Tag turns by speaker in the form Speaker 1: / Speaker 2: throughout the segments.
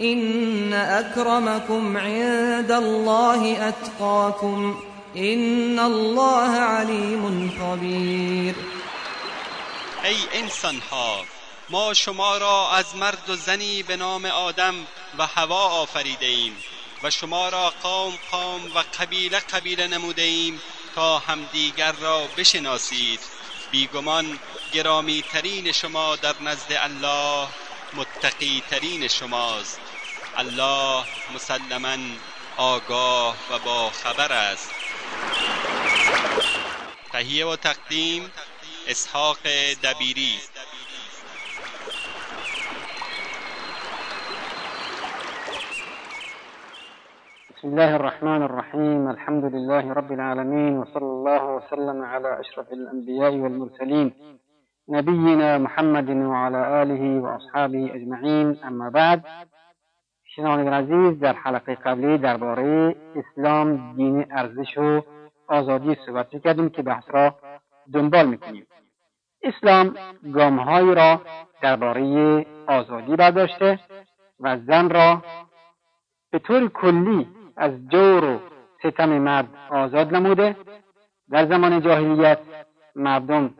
Speaker 1: إن أكرمكم عند الله أتقاكم إن الله عليم خبير.
Speaker 2: ای انسان ها ما شما را از مرد و زنی به نام آدم و هوا آفریده ایم و شما را قوم قوم و قبیله قبیله نموده ایم تا همدیگر را بشناسید. بیگمان گرامی ترین شما در نزد الله متقی ترین شماست. الله مسلما آگاه و با خبر است. تهیه و تقدیم اسحاق دبیری.
Speaker 3: بسم الله الرحمن الرحيم. الحمد لله رب العالمين وصلى الله وسلم على أشرف الأنبياء والمرسلين. نبينا محمد وعلى آله وأصحابه أجمعين. أما بعد شنوندگان عزیز در حلقه قبلی درباره اسلام دین ارزش و آزادی صحبت کردیم که بحث را دنبال می‌کنیم. اسلام گامهایی را درباره آزادی برداشته و زن را به طور کلی از جور و ستم مرد آزاد نموده. در زمان جاهلیت مردم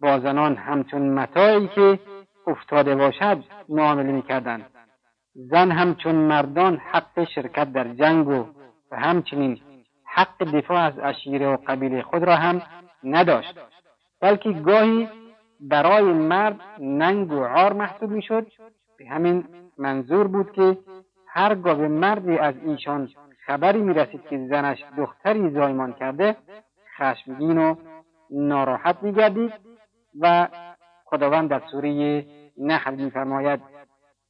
Speaker 3: با زنان همچون متاعی که افتاده باشد معامله می‌کردند. زن همچون مردان حق شرکت در جنگ و همچنین حق دفاع از اشیره و قبیله خود را هم نداشت. بلکه گاهی برای مرد ننگ و عار محسوب می‌شد. به همین منظور بود که هرگاه به مردی از ایشان خبری می‌رسید که زنش دختری زایمان کرده خشمگین و ناراحت میگردید و خداوند در سوره نحل میفرماید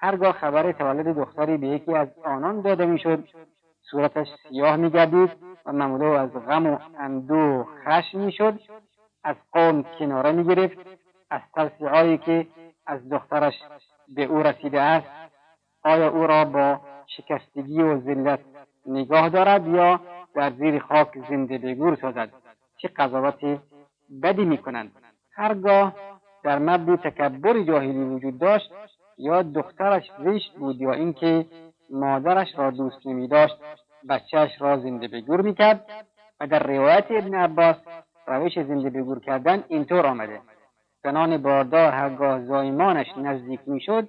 Speaker 3: هرگاه خبر تولد دختری به یکی از آنان داده می‌شد. صورتش سیاه میگردید و مملو از غم و اندوه خشم می‌شد. از قوم کناره می‌گرفت. از تلسیعایی که از دخترش به او رسیده است آیا او را با شکستگی و ذلت نگاه دارد یا در زیر خاک زنده بگور سازد؟ چه قضاوت بدی می‌کنند. هرگاه در مردی تکبر جاهلی وجود داشت یا دخترش زشت بود یا اینکه مادرش را دوست نمی داشت بچهش را زنده به گور می‌کرد. و در روایت ابن عباس روش زنده به گور کردن اینطور آمده. زنان باردار هرگاه زایمانش نزدیک می‌شد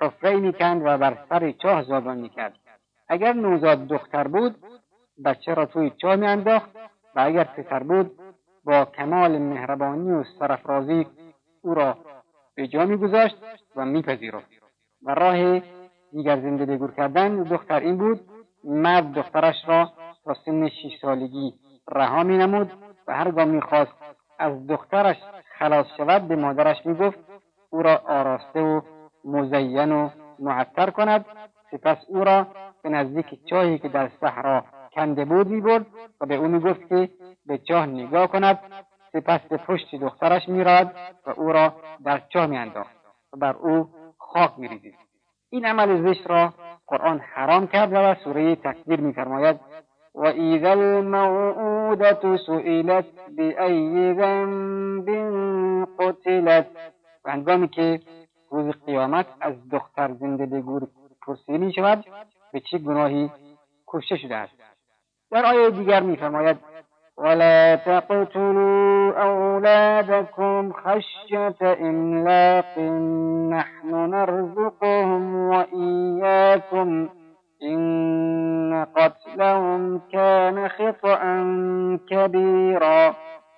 Speaker 3: حفره می‌کند و بر سر چاه زابان می‌کرد. اگر نوزاد دختر بود بچه را توی چاه میانداخت و اگر پسر بود با کمال مهربانی و سرفرازی او را به جا میگذاشت و میپذیرفت. و راه دیگر زنده بگور کردن دختر این بود مرد دخترش را تا سن شش سالگی رها مینمود و هرگاه می‌خواست از دخترش خلاص شود به مادرش می‌گفت او را آراسته و مزین و معطر کند. سپس او را به نزدیک چاهی که در صحرا کنده بود می‌برد و به او می‌گفت که به چاه نگاه کند. سپس به پشت دخترش میراد و او را در چاه میانداخت و بر او خاک میریزید. این عمل زشت را قرآن حرام کرد و سوره تکبیر میفرماید و اذا الموعودة سئلت بأی ذنب قتلت. و هنگامی که روز قیامت از دختر زنده به گور پرسیده می شود به چه گناهی کشته شده است؟ در آیه دیگر میفرماید ولا تقتلوا أولادكم خشية إملاق نحن نرزقهم وإياكم این قتلهم کان خطا کبیرا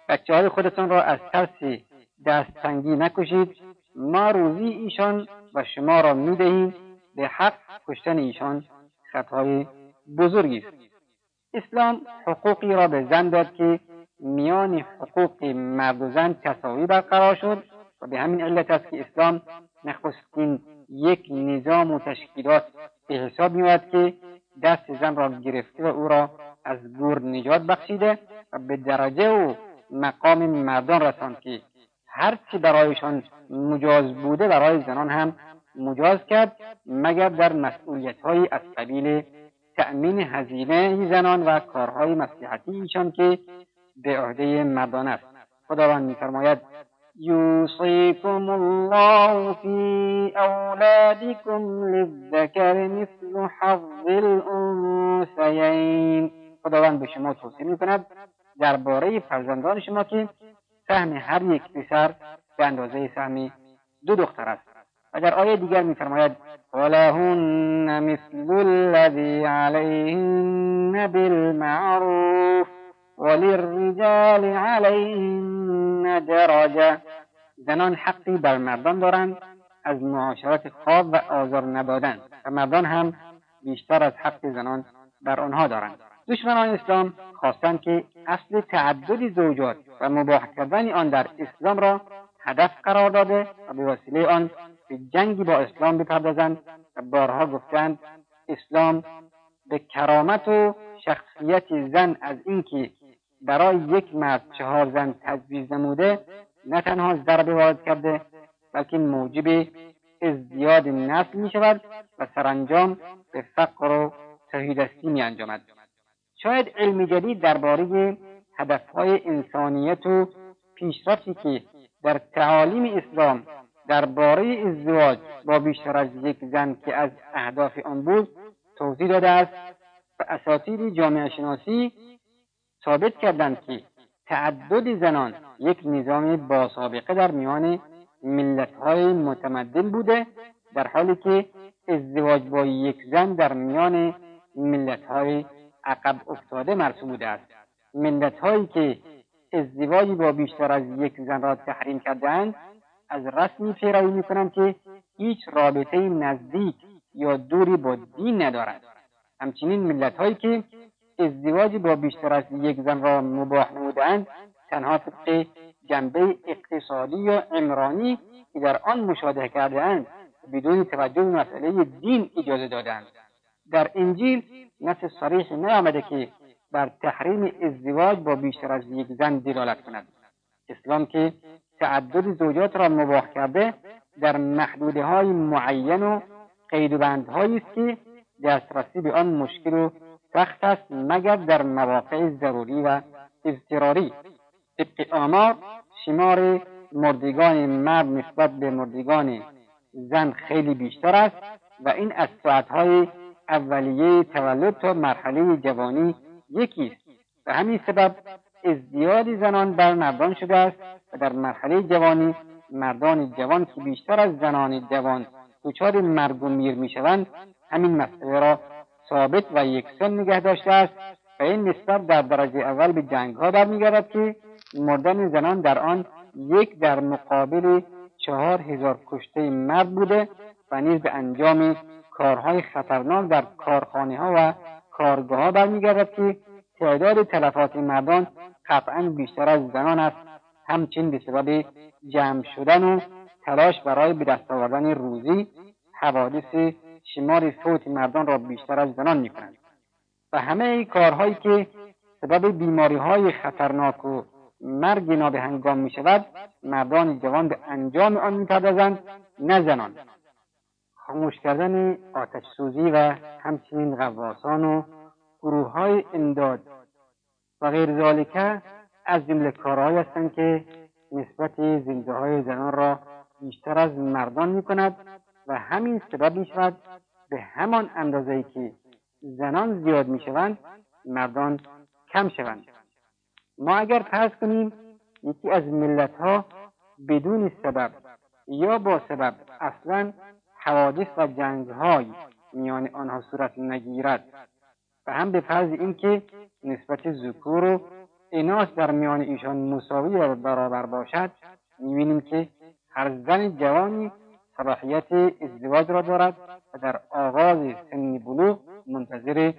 Speaker 3: بچه های خودتان را از ترس دستتنگی نکشید. ما روزی ایشان و شما را می‌دهیم. به حق کشتن ایشان خطای بزرگی. است اسلام حقوقی را به زن داد که میان حقوق مرد و زن تساوی برقرار شد و به همین علت است که اسلام نخستین یک نظام و تشکیلات به حساب میآید که دست زن را گرفته و او را از گور نجات بخشیده و به درجه و مقام مردان رساند که هرچی برایشان مجاز بوده برای زنان هم مجاز کرد مگر در مسئولیت های از قبیل تأمین هزینه زنان و کارهای مسلحتی ایشان که به عهده مردان است. خداوند میفرماید یوصیکم الله فی اولادکم للذکر مثل حظ الانثیین. خداوند به شما توصیه می‌کند درباره فرزندان شما که سهم هر یک پسر به اندازه سهم دو دختر است. در آیه دیگر میفرماید ولهن مثل الذی علیهن بالمعروف وللرجال علیهن درجه زنان حقی بر مردان دارند از معاشرت خواب و آزار نبادن و مردان هم بیشتر از حق زنان بر آنها دارند. دشمنان اسلام خواستند که اصل تعدد زوجات و مباح کردن آن در اسلام را هدف قرار داده و به وسیله آن به جنگی با اسلام بپردازند و بارها گفتند اسلام به کرامت و شخصیت زن از اینکه برای یک مرد چهار زن تجویز نموده نه تنها ضربه وارد کرده بلکه موجب ازدیاد نسل می شود و سرانجام به فقر و تهیدستی می انجامد شاید علم جدید درباره هدفهای انسانیت و پیشرفتی که در تعالیم اسلام درباره ازدواج با بیشتر از یک زن که از اهداف آن بود توضیح داده است و اساطیر جامعه شناسی ثابت کردند که تعدد زنان یک نظام با سابقه در میان ملتهای متمدن بوده در حالی که ازدواج با یک زن در میان ملتهای عقب افتاده مرسوم بوده است. ملتهایی که ازدواج با بیشتر از یک زن را تحریم کردهاند از رسمی پیروی می‌کنند که هیچ رابطه نزدیک یا دوری با دین ندارد. همچنین ملت هایی که ازدواج با بیشتر از یک زن را مباح نمودهاند تنها طبق جنبه اقتصادی یا عمرانی که در آن مشاهده کردهاند بدون توجه به مسئله دین اجازه دادند در انجیل نص صریح نیامده که بر تحریم ازدواج با بیشتر از یک زن دلالت کند. اسلام که تعدد زوجات را مباح کرده در محدوده های معین و قید و است که دسترسی به آن مشکل و سخت است مگر در مواقع ضروری و اضطراری. طبق آمار شمار مردگان مرد نسبت به مردگان زن خیلی بیشتر است و این از ساعتهای اولیه تولد تا مرحله جوانی یکی است. و همین سبب ازدیاد زنان بر مردان شده است و در مرحله جوانی مردان جوان که بیشتر از زنان جوان دچار مرگ و میر می‌شوند همین مسئله را ثابت و یکسان نگه داشته است و این نسبت در درجه اول به جنگ ها برمیگردد که مردن زنان در آن یک در مقابل چهار هزار کشته مرد بوده و نیز به انجام کارهای خطرناک در کارخانه ها و کارگاه ها برمیگردد که تعداد تلفات مردان قطعا بیشتر از زنان است. همچنین به سبب جمع شدن و تلاش برای به دست آوردن روزی حوادث شمار فوت مردان را بیشتر از زنان می و همه کارهایی که سبب بیماری های خطرناک و مرگ نابهنگام می شود مردان جوان به انجام آن می پردازند نه زنان. خاموش کردن آتش سوزی و همچنین غواصان و گروه های امداد و غیر ذالکه از جمله کارهایی هستند که نسبت زنده های زنان را بیشتر از مردان می کند و همین سبب می شود به همان اندازه که زنان زیاد می شوند مردان کم شوند. ما اگر فرض کنیم یکی از ملت ها بدون سبب یا با سبب اصلا حوادث و جنگ های میان آنها صورت نگیرد. و هم به فرض اینکه نسبت ذکور و اناس در میان ایشان مساوی و برابر باشد. می‌بینیم که هر زن جوانی صلاحیت ازدواج را دارد و در آغاز سن بلوغ منتظر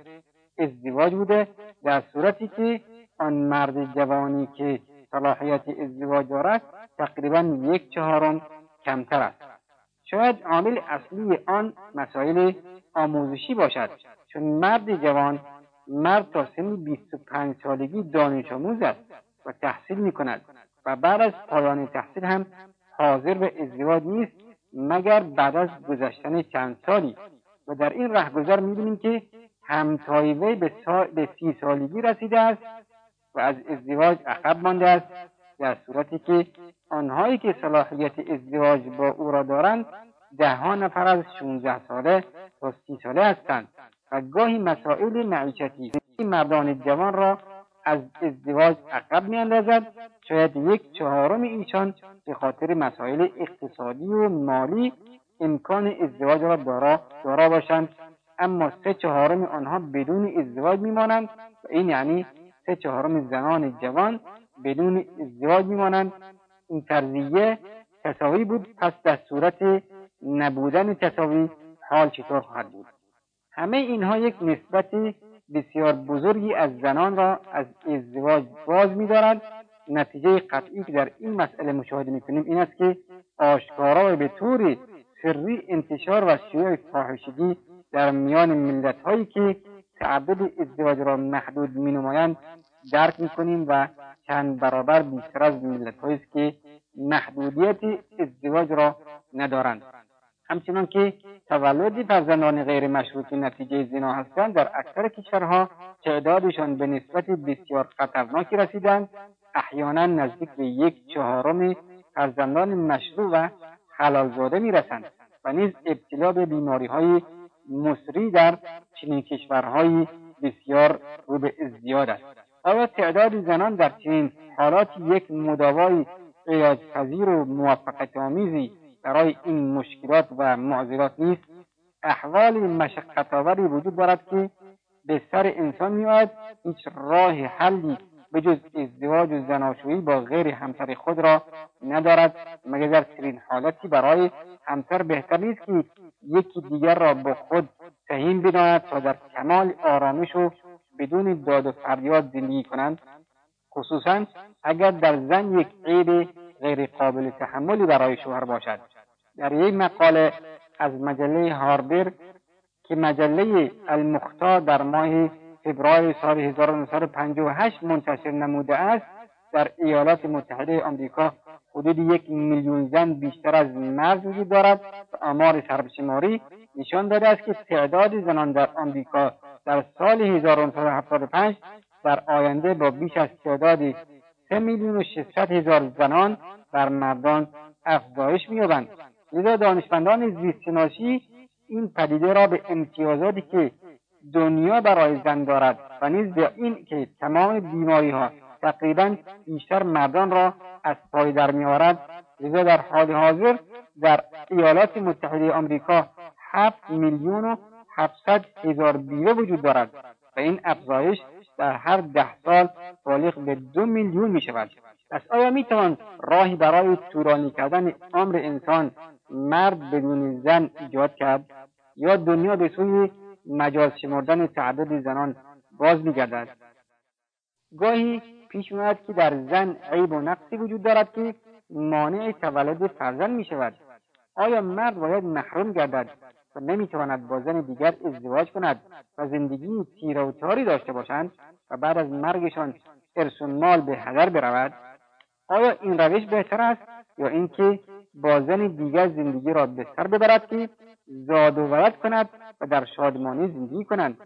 Speaker 3: ازدواج بوده در صورتی که آن مرد جوانی که صلاحیت ازدواج دارد تقریبا یک چهارم کمتر است. شاید عامل اصلی آن مسائل آموزشی باشد چون مرد جوان مرد تا سن 25 سالگی دانش آموز است و تحصیل می کند و بعد از پایان تحصیل هم حاضر به ازدواج نیست مگر بعد از گذشتن چند سالی. و در این رهگذر می‌بینیم که همتای وی به, به سی سالگی رسیده است و از ازدواج عقب مانده است در صورتی که آنهایی که صلاحیت ازدواج با او را دارند دهها نفر از 16 ساله تا سی ساله هستند. و گاهی مسائل معیشتی. مردان جوان را از ازدواج عقب میاندازد. شاید یک چهارم ایشان به خاطر مسائل اقتصادی و مالی امکان ازدواج را دارا, دارا باشند. اما سه چهارم آنها بدون ازدواج میمانند و این یعنی سه چهارم زنان جوان بدون ازدواج میمانند. این فرضیه تصاوی بود. پس در صورت نبودن تصاوی حال چطور خواهد بود؟ همه اینها یک نسبت بسیار بزرگی از زنان را از ازدواج باز میدارد. نتیجه قطعی که در این مسئله مشاهده می‌کنیم این است که آشکارا و به طور سری انتشار و شیوع فاحشگی در میان ملت هایی که تعدد ازدواج را محدود می نمایند درک می‌کنیم و چند برابر بیشتر از ملت است که محدودیت ازدواج را ندارند. همچنان که تولد فرزندان غیر مشروطی نتیجه زنا هستند در اکثر کشورها تعدادشان به نسبت بسیار خطرناکی رسیدند. احیانا نزدیک به یک چهارم فرزندان مشروع و حلالزاده می‌رسند و نیز ابتلا به بیماری های مصری در چنین کشورهایی بسیار رو به ازدیاد است. آیا تعداد زنان در چنین حالاتی یک مداوای علاجپذیر و موفقت آمیزی برای این مشکلات و معضلات نیست. احوال مشقت آوری وجود دارد که به سر انسان میآید هیچ راه حلی به جز ازدواج و زناشویی با غیر همسر خود را ندارد. مگر در چنین حالتی برای همسر بهتر نیست که یکی دیگر را با خود سهیم بداند تا در کمال آرامش و بدون داد و فریاد زندگی کنند؟ خصوصا اگر در زن یک عیب غیر قابل تحملی برای شوهر باشد. در یک مقاله از مجله هاربر که مجله المختار در ماه فبرایر سال 1958 منتشر نموده است در ایالات متحده آمریکا حدود یک میلیون زن بیشتر از مرد وجود دارد و آمار سربشماری نشان داده است که تعداد زنان در آمریکا در سال 1975 در آینده با بیش از تعداد سه میلیون و ششصد هزار زنان بر مردان افزایش مییابند. لذا دانشمندان زیستشناسی این پدیده را به امتیازاتی که دنیا برای زن دارد و نیز به این که تمام بیماری ها تقریبا بیشتر مردان را از پای در میآورد لذا در حال حاضر در ایالات متحده آمریکا هفت میلیون و هفتصد هزار بیوه وجود دارد و این افزایش در هر ده سال بالغ به دو میلیون می شود پس آیا می توان راهی برای طولانی کردن عمر انسان مرد بدون زن ایجاد کرد؟ یا دنیا به سوی مجاز شمردن تعدد زنان باز میگردد؟ گاهی پیش میآید که در زن عیب و نقصی وجود دارد که مانع تولد فرزند می شود آیا مرد باید محروم گردد و نمی‌تواند با زن دیگر ازدواج کند و زندگی تیره و تاری داشته باشند و بعد از مرگشان ارث مال به هدر برود. آیا این روش بهتر است یا اینکه با زن دیگر زندگی را به سر ببرد که زاد و ولد کند و در شادمانی زندگی کنند؟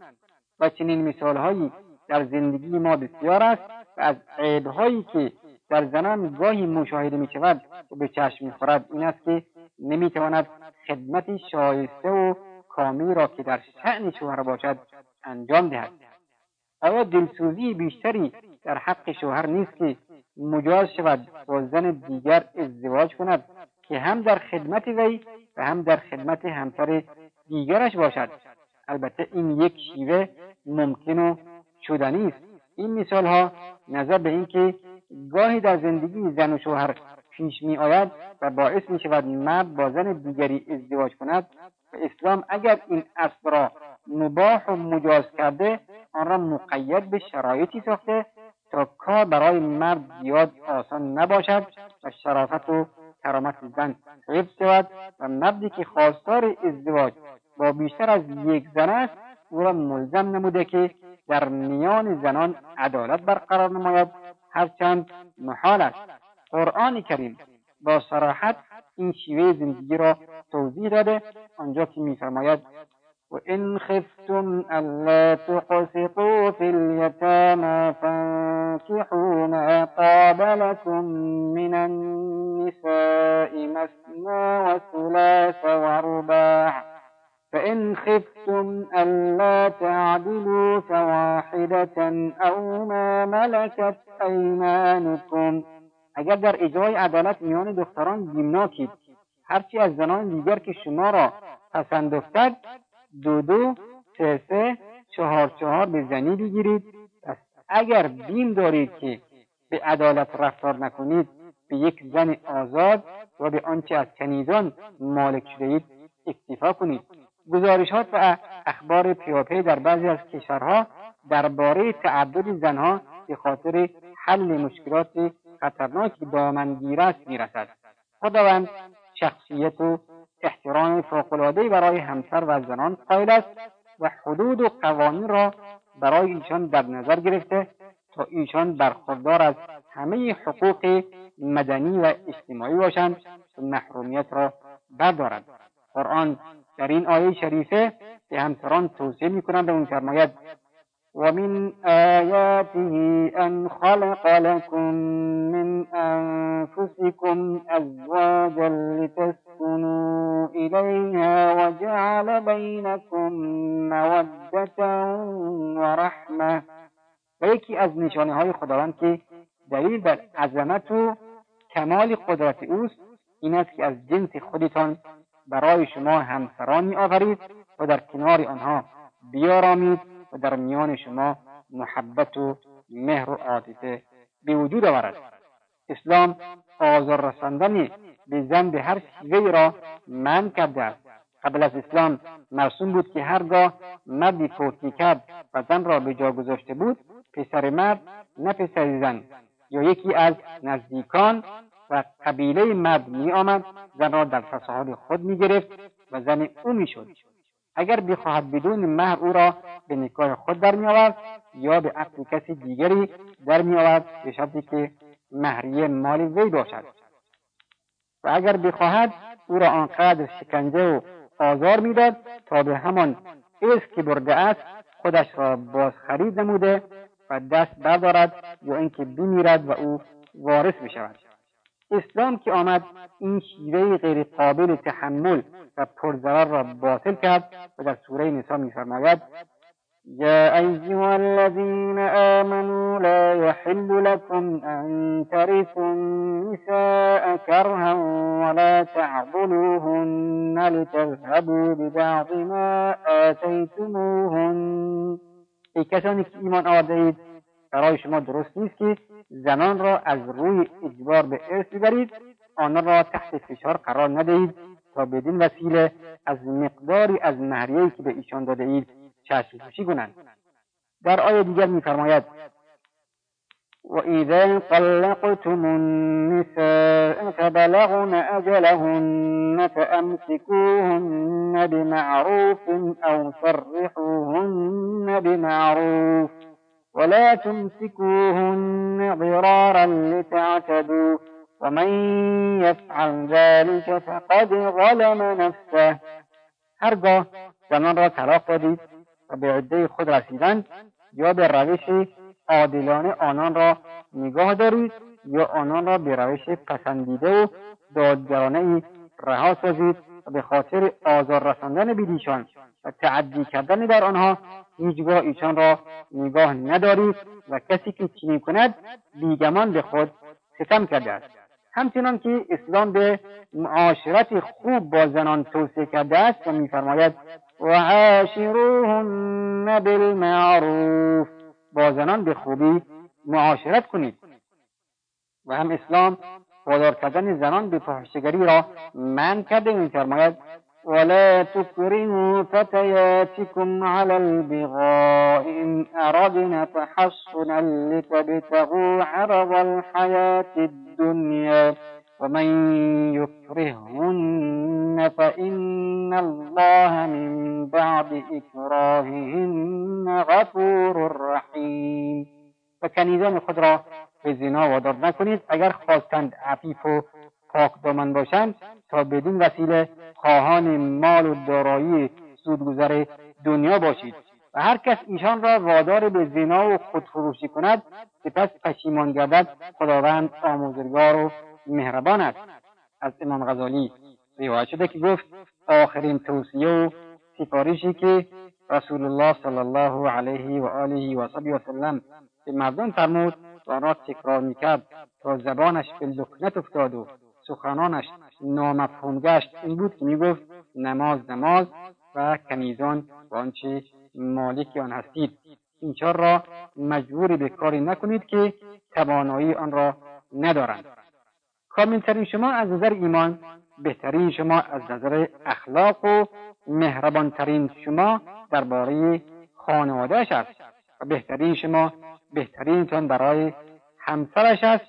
Speaker 3: و چنین مثالهایی در زندگی ما بسیار است و از عیبهایی که در زنان گاهی مشاهده می شود و به چشم می‌خورد این است که نمی‌تواند خدمت شایسته و کاملی را که در شعن شوهر باشد انجام دهد. آیا دلسوزی بیشتری در حق شوهر نیست که مجاز شود با زن دیگر ازدواج کند که هم در خدمت وی و هم در خدمت همسر دیگرش باشد. البته این یک شیوه ممکن و شدنی است. این مثال ها نظر به اینکه گاهی در زندگی زن و شوهر پیش می آید و باعث می شود مرد با زن دیگری ازدواج کند. و اسلام اگر این اصل را مباح و مجاز کرده آن را مقید به شرایطی ساخته تا کار برای مرد زیاد آسان نباشد و شرافت و کرامت زن حفظ شود و مردی که خواستار ازدواج با بیشتر از یک زن است او را ملزم نموده که در میان زنان عدالت برقرار نماید. هرچند محال است قرآن کریم با صراحت این شیوه زندگی را توضیح داده. آنجا که میفرماید وإن خفتم ألا تقسطوا في اليتامى فانكحوا ما طاب لكم من النساء مثنى وثلاث ورباع فإن خفتم ألا تعدلوا فواحدة أو ما ملكت أيمانكم اگر در اجرای عدالت میان دختران بیمناکید هرچی از زنان دیگر که شما را پسند افتد دو دو سه سه چهار چهار به زنی بگیرید. پس اگر بیم دارید که به عدالت رفتار نکنید به یک زن آزاد و به آنچه از کنیزان مالک شده اید اکتفا کنید. گزارشات و اخبار پیاپی در بعضی از کشورها درباره تعدد زنها به خاطر حل مشکلات خطرناک دامنگیر است می‌رسد. خداوند شخصیت و احترام فوقالعادهای برای همسر و زنان قائل است و حدود و قوانین را برای ایشان در نظر گرفته تا ایشان برخوردار از همه حقوق مدنی و اجتماعی باشند و محرومیت را بردارند. قرآن در این آیه شریفه به همسران توصیه می‌کنند و میفرماید ومن آياته أن خلق لكم من أنفسكم أزواجا لتسكنوا إليها وجعل بينكم مودة ورحمة. و یکی از نشانه های خداوند که دلیل بر عظمت و کمال قدرت اوست این است که از جنس خودتان برای شما همسرانی آفرید و در کنار آنها بیارامید. و در میان شما محبت و مهر و عاطفه به وجود آورد. اسلام آزار رساندن به زن هر شیوه را من کرده است. قبل از اسلام مرسوم بود که هرگاه مردی فوت می‌کرد و زن را به جا گذاشته بود پسر مرد نه پسر زن یا یکی از نزدیکان و قبیله مرد می آمد زن را در تصاحب خود می گرفت و زن او می شد اگر بخواهد بدون مهر او را به نکاح خود در یا به عقد کسی دیگری در می آورد به شرطی که مهریه مال وی باشد. و اگر بخواهد او را آنقدر شکنجه و آزار می‌داد تا به همان اسم که برده است خودش را باز خرید نموده و دست بردارد یا اینکه بمیرد و او وارث بشود. اسلام که آمد این شیوه غیر قابل تحمل و پرضرر را باطل کرد و در سوره نسا میفرماید يا أيها الذين آمنوا لا يحل لكم أن ترثوا النساء كرها ولا تعضلوهن لتذهبوا ببعض ما آتيتموهن ای کسانی که ایمان آورده برای شما درست نیست که زنان را از روی اجبار به ارث ببرید آنها را تحت فشار قرار ندهید تا بدین وسیله از مقداری از مهریهای که به ایشان داده اید چشم پوشی کنند. در آیه دیگر میفرماید وإذا طلقتم النساء فبلغن أجلهن فأمسكوهن بمعروف أو سرحوهن بمعروف. ولا تمسكوهن ضرارا لتعتدوا ومن يفعل ذلك فقد ظلم نفسه. هرگاه زنان را طلاق دادید و به عده خود رسیدند یا به روش عادلانه آنان را نگاه دارید یا آنان را به روش پسندیده و دادگرانه رها سازید. و به خاطر آزار رساندن بیدیشان و تعدی کردن در آنها هیچگاه ایشان را نگاه ندارید و کسی که چنین کند بیگمان به خود ستم کرده است. همچنان که اسلام به معاشرت خوب با زنان توصیه کرده است و میفرماید و عاشروهن بالمعروف. با زنان به خوبی معاشرت کنید. و هم اسلام وادار کردن زنان به فحشگری را من کرده میفرماید ولا تكرهوا فتياتكم على البغاء إن أردنا تحصنا لتبتغوا عرض الحياة الدنيا ومن يكرههن فإن الله من بعد إكراههن غفور رحيم. و کنیزان خود را به زنا وادار نکنید. اگر خواستند عفیف و پاک دامن باشند تا بدین وسیله خواهان مال و دارایی سودگذر دنیا باشید. و هر کس ایشان را وادار به زنا و خودفروشی کند سپس پشیمان گردد خداوند آموزگار و مهربان است. از امام غزالی روایت شده که گفت آخرین توصیه و سفارشی که رسول الله صلی الله علیه و آله و سلم به مردم فرمود و را تکرار می‌کرد تا زبانش به لکنت افتاد و سخنانش نامفهوم گشت. این بود که می‌گفت نماز نماز و کنیزان و آنچه مالک آن هستید. این چهار را مجبور به کاری نکنید که توانایی آن را ندارند. کاملترین شما از نظر ایمان بهترین شما از نظر اخلاق و مهربانترین شما درباره خانوادهش است. بهترین شما بهترینتان برای همسرش است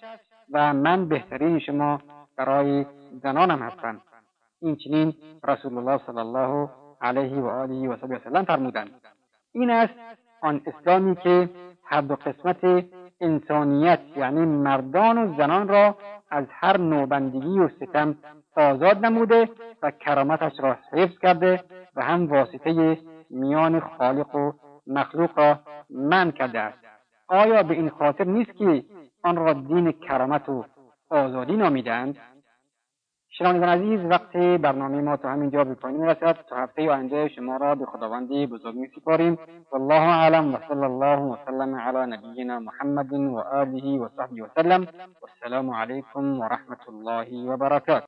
Speaker 3: و من بهترین شما برای زنانم هستم. این چنین رسول الله صلی الله علیه و آله و سلم فرمودند. این است آن اسلامی که هر دو قسمت انسانیت یعنی مردان و زنان را از هر نوبندگی و ستم آزاد نموده و کرامتش را حفظ کرده و هم واسطه میان خالق و مخلوق را من کرده است. آیا به این خاطر نیست که آن را دین کرامت و آزادی نامیدند؟ شنوندگان عزیز وقت برنامه ما تا همینجا به پایان می‌رسد. تا هفته آینده شما را به خداوند بزرگ میسپاریم. والله اعلم. و صلی الله وسلم علی نبینا محمد و آله و صحبه وسلم والسلام علیکم و رحمت الله و برکاته.